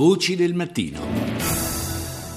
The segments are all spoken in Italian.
Voci del mattino.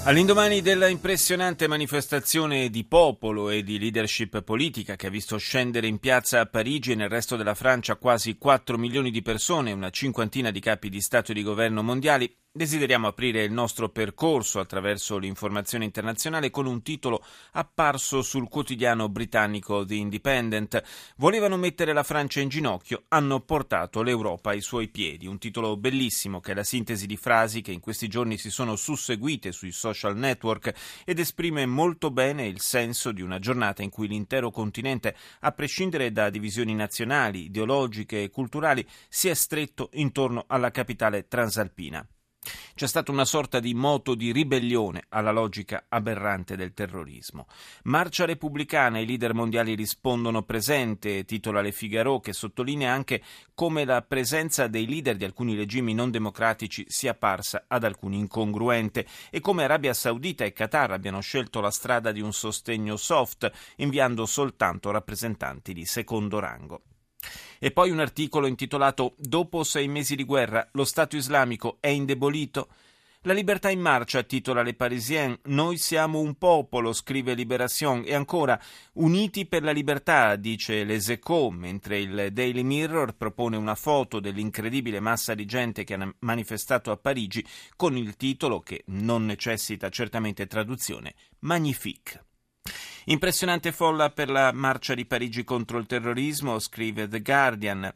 All'indomani della impressionante manifestazione di popolo e di leadership politica che ha visto scendere in piazza a Parigi e nel resto della Francia quasi 4 milioni di persone una cinquantina di capi di Stato e di governo mondiali, Desideriamo aprire il nostro percorso attraverso l'informazione internazionale con un titolo apparso sul quotidiano britannico The Independent. Volevano mettere la Francia in ginocchio, hanno portato l'Europa ai suoi piedi. Un titolo bellissimo che è la sintesi di frasi che in questi giorni si sono susseguite sui social network ed esprime molto bene il senso di una giornata in cui l'intero continente, a prescindere da divisioni nazionali, ideologiche e culturali, si è stretto intorno alla capitale transalpina. C'è stata una sorta di moto di ribellione alla logica aberrante del terrorismo. Marcia repubblicana, i leader mondiali rispondono presente, titola Le Figaro, che sottolinea anche come la presenza dei leader di alcuni regimi non democratici sia parsa ad alcuni incongruente e come Arabia Saudita e Qatar abbiano scelto la strada di un sostegno soft, inviando soltanto rappresentanti di secondo rango. E poi un articolo intitolato Dopo sei mesi di guerra, lo Stato islamico è indebolito? La libertà in marcia, titola Le Parisien. Noi siamo un popolo, scrive Libération. E ancora, uniti per la libertà, dice Les Echos, mentre il Daily Mirror propone una foto dell'incredibile massa di gente che ha manifestato a Parigi con il titolo, che non necessita certamente traduzione, Magnifique. Impressionante folla per la marcia di Parigi contro il terrorismo, scrive The Guardian.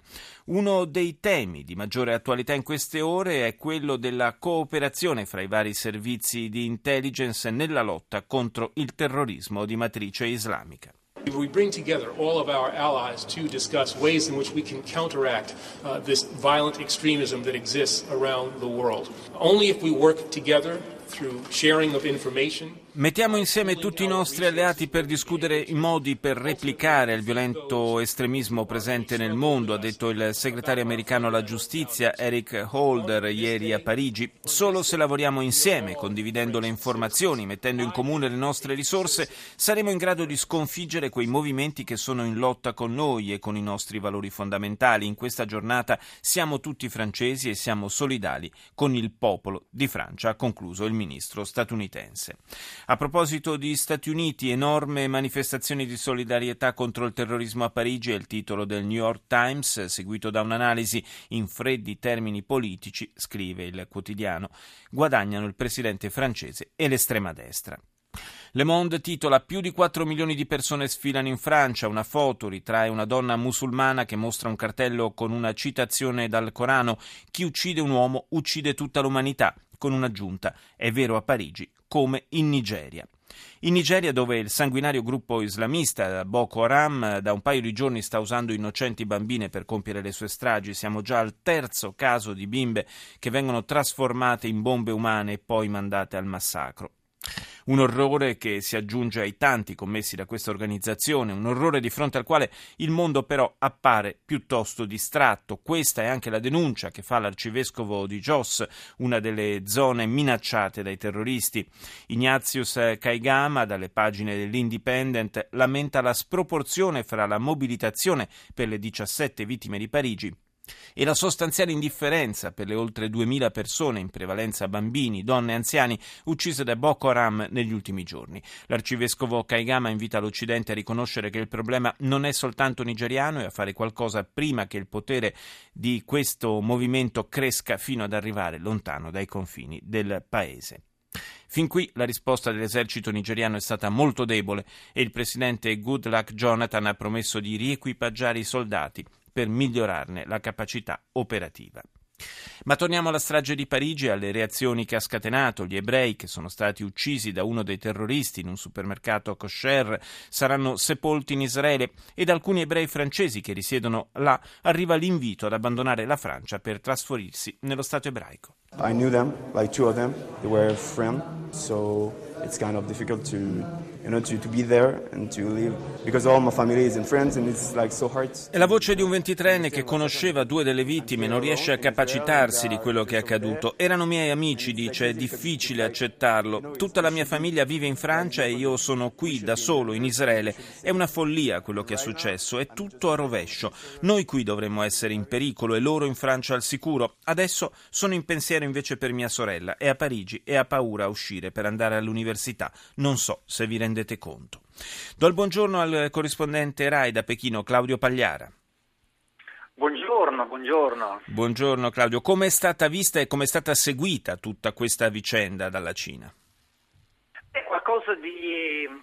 Uno dei temi di maggiore attualità in queste ore è quello della cooperazione fra i vari servizi di intelligence nella lotta contro il terrorismo di matrice islamica. We bring together all of our allies to discuss ways in which we can counteract uh, this violent extremism that exists around the world. Only if we work together through sharing of information Mettiamo insieme tutti i nostri alleati per discutere i modi per replicare il violento estremismo presente nel mondo, ha detto il segretario americano alla giustizia Eric Holder ieri a Parigi. Solo se lavoriamo insieme, condividendo le informazioni, mettendo in comune le nostre risorse, saremo in grado di sconfiggere quei movimenti che sono in lotta con noi e con i nostri valori fondamentali. In questa giornata siamo tutti francesi e siamo solidali con il popolo di Francia, ha concluso il ministro statunitense. A proposito di Stati Uniti, enorme manifestazioni di solidarietà contro il terrorismo a Parigi è il titolo del New York Times, seguito da un'analisi in freddi termini politici, scrive il quotidiano, guadagnano il presidente francese e l'estrema destra. Le Monde titola più di 4 milioni di persone sfilano in Francia, una foto ritrae una donna musulmana che mostra un cartello con una citazione dal Corano, chi uccide un uomo uccide tutta l'umanità con un'aggiunta. È vero a Parigi come in Nigeria. In Nigeria, dove il sanguinario gruppo islamista Boko Haram da un paio di giorni sta usando innocenti bambine per compiere le sue stragi, siamo già al terzo caso di bimbe che vengono trasformate in bombe umane e poi mandate al massacro. Un orrore che si aggiunge ai tanti commessi da questa organizzazione, un orrore di fronte al quale il mondo però appare piuttosto distratto. Questa è anche la denuncia che fa l'arcivescovo di Jos, una delle zone minacciate dai terroristi. Ignatius Kaigama, dalle pagine dell'Independent, lamenta la sproporzione fra la mobilitazione per le 17 vittime di Parigi e la sostanziale indifferenza per le oltre 2000 persone, in prevalenza bambini, donne e anziani, uccise da Boko Haram negli ultimi giorni. L'arcivescovo Kaigama invita l'Occidente a riconoscere che il problema non è soltanto nigeriano e a fare qualcosa prima che il potere di questo movimento cresca fino ad arrivare lontano dai confini del paese. Fin qui la risposta dell'esercito nigeriano è stata molto debole e il presidente Goodluck Jonathan ha promesso di riequipaggiare i soldati per migliorarne la capacità operativa. Ma torniamo alla strage di Parigi e alle reazioni che ha scatenato. Gli ebrei che sono stati uccisi da uno dei terroristi in un supermercato kosher saranno sepolti in Israele ed alcuni ebrei francesi che risiedono là arriva l'invito ad abbandonare la Francia per trasferirsi nello Stato ebraico. I knew them, like two of them. They were friends, so it's kind of difficult to, you know, to, to be there and to live because all my family is and friends and it's like so hard. È la voce di un ventitrenne che conosceva due delle vittime, non riesce a capacitarsi di quello che è accaduto. Erano miei amici, dice, è difficile accettarlo. Tutta la mia famiglia vive in Francia e io sono qui da solo in Israele. È una follia quello che è successo, è tutto a rovescio. Noi qui dovremmo essere in pericolo e loro in Francia al sicuro. Adesso sono in pensiero invece per mia sorella, è a Parigi e ha paura a uscire per andare all'università. Non so se vi rendete conto. Do il buongiorno al corrispondente RAI da Pechino, Claudio Pagliara. Buongiorno, buongiorno. Buongiorno Claudio, come è stata vista e come è stata seguita tutta questa vicenda dalla Cina? È qualcosa di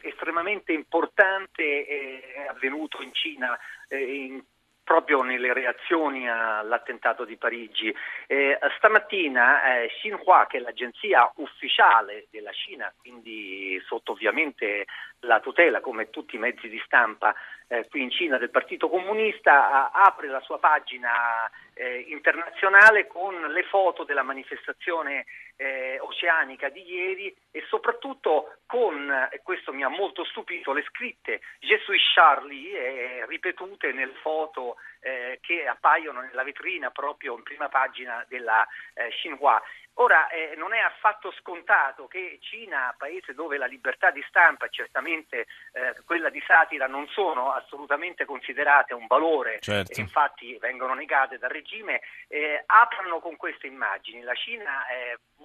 estremamente importante è avvenuto in Cina eh, in proprio nelle reazioni all'attentato di Parigi. Eh, stamattina eh, Xinhua, che è l'agenzia ufficiale della Cina, quindi sotto ovviamente la tutela, come tutti i mezzi di stampa eh, qui in Cina del Partito Comunista, apre la sua pagina eh, internazionale con le foto della manifestazione eh, oceanica di ieri e soprattutto con, e questo mi ha molto stupito, le scritte suis Charlie eh, ripetute nelle foto eh, che appaiono nella vetrina proprio in prima pagina della eh, Xinhua. Ora, eh, non è affatto scontato che Cina, paese dove la libertà di stampa e certamente eh, quella di satira non sono assolutamente considerate un valore, certo. infatti vengono negate dal regime, eh, aprano con queste immagini. La Cina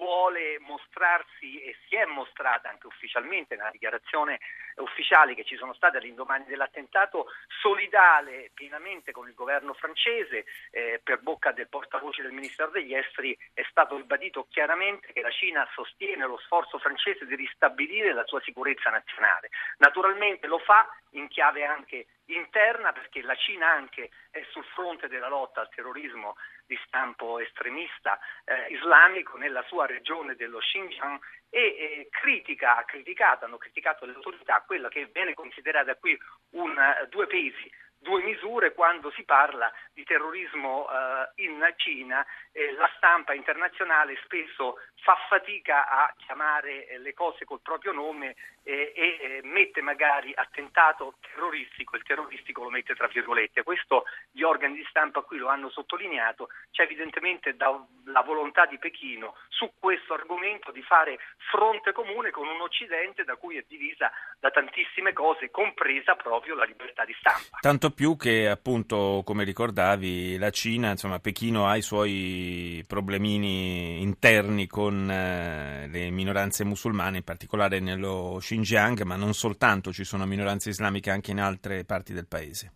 vuole mostrarsi e si è mostrata anche ufficialmente nella dichiarazione ufficiale che ci sono state all'indomani dell'attentato solidale pienamente con il governo francese, eh, per bocca del portavoce del Ministero degli Esteri è stato ribadito chiaramente che la Cina sostiene lo sforzo francese di ristabilire la sua sicurezza nazionale. Naturalmente lo fa in chiave anche interna perché la Cina anche è sul fronte della lotta al terrorismo di stampo estremista eh, islamico nella sua regione dello Xinjiang e eh, critica, ha criticato, hanno criticato le autorità quella che viene considerata qui un uh, due pesi due misure quando si parla di terrorismo eh, in Cina. Eh, la stampa internazionale spesso fa fatica a chiamare eh, le cose col proprio nome e mette magari attentato terroristico, il terroristico lo mette tra virgolette. Questo gli organi di stampa qui lo hanno sottolineato, c'è evidentemente da, la volontà di Pechino su questo argomento di fare fronte comune con un Occidente da cui è divisa da tantissime cose, compresa proprio la libertà di stampa. Tanto più che appunto, come ricordavi, la Cina, insomma, Pechino ha i suoi problemini interni con eh, le minoranze musulmane, in particolare nello Xinjiang, ma non soltanto, ci sono minoranze islamiche anche in altre parti del paese.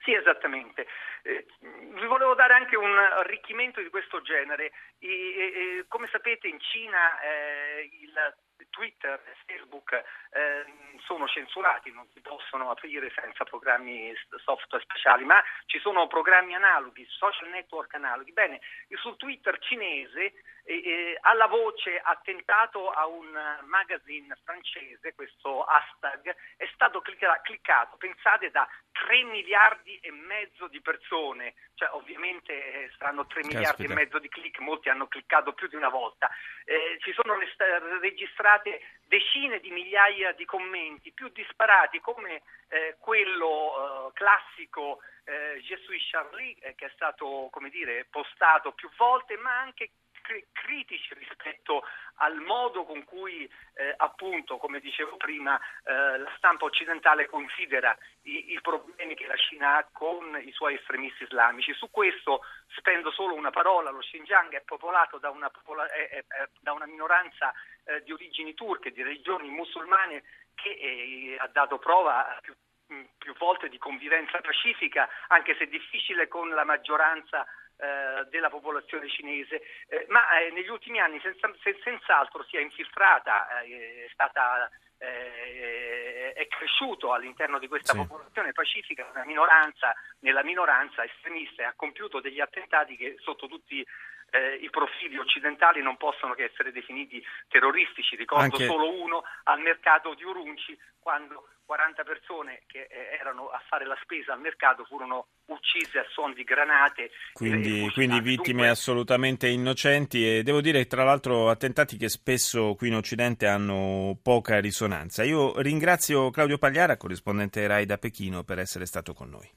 Sì, esattamente. Eh, vi volevo dare anche un arricchimento di questo genere. E, e, come sapete in Cina eh, il Twitter e Facebook eh, sono censurati, non si possono aprire senza programmi software speciali, ma ci sono programmi analoghi, social network analoghi. Bene, sul Twitter cinese eh, alla voce attentato a un magazine francese, questo hashtag, è stato cliccato, pensate, da 3 miliardi e mezzo di persone, cioè ovviamente eh, saranno 3 Caspita. miliardi e mezzo di click, molti hanno cliccato più di una volta, eh, ci sono rest- registrate decine di migliaia di commenti, più disparati come eh, quello eh, classico eh, suis Charlie, eh, che è stato come dire, postato più volte, ma anche critici rispetto al modo con cui eh, appunto, come dicevo prima, eh, la stampa occidentale considera i, i, problemi che la Cina ha con i suoi estremisti islamici. Su questo spendo solo una parola, lo Xinjiang è popolato da una, popola- è, è, è, da una minoranza eh, di origini turche, di religioni musulmane che eh, ha dato prova più più volte di convivenza pacifica, anche se difficile con la maggioranza della popolazione cinese, eh, ma eh, negli ultimi anni senza, se, senz'altro si è infiltrata, eh, è stata eh, è cresciuto all'interno di questa sì. popolazione pacifica una minoranza, nella minoranza estremista e ha compiuto degli attentati che sotto tutti eh, i profili occidentali non possono che essere definiti terroristici. Ricordo Anche... solo uno al mercato di Urunci quando 40 persone che eh, erano a fare la spesa al mercato furono uccise a suon di granate. Quindi, quindi vittime Dunque... assolutamente innocenti e devo dire tra l'altro attentati che spesso qui in Occidente hanno poca risonanza. Io ringrazio Claudio Pagliara, corrispondente RAI da Pechino, per essere stato con noi.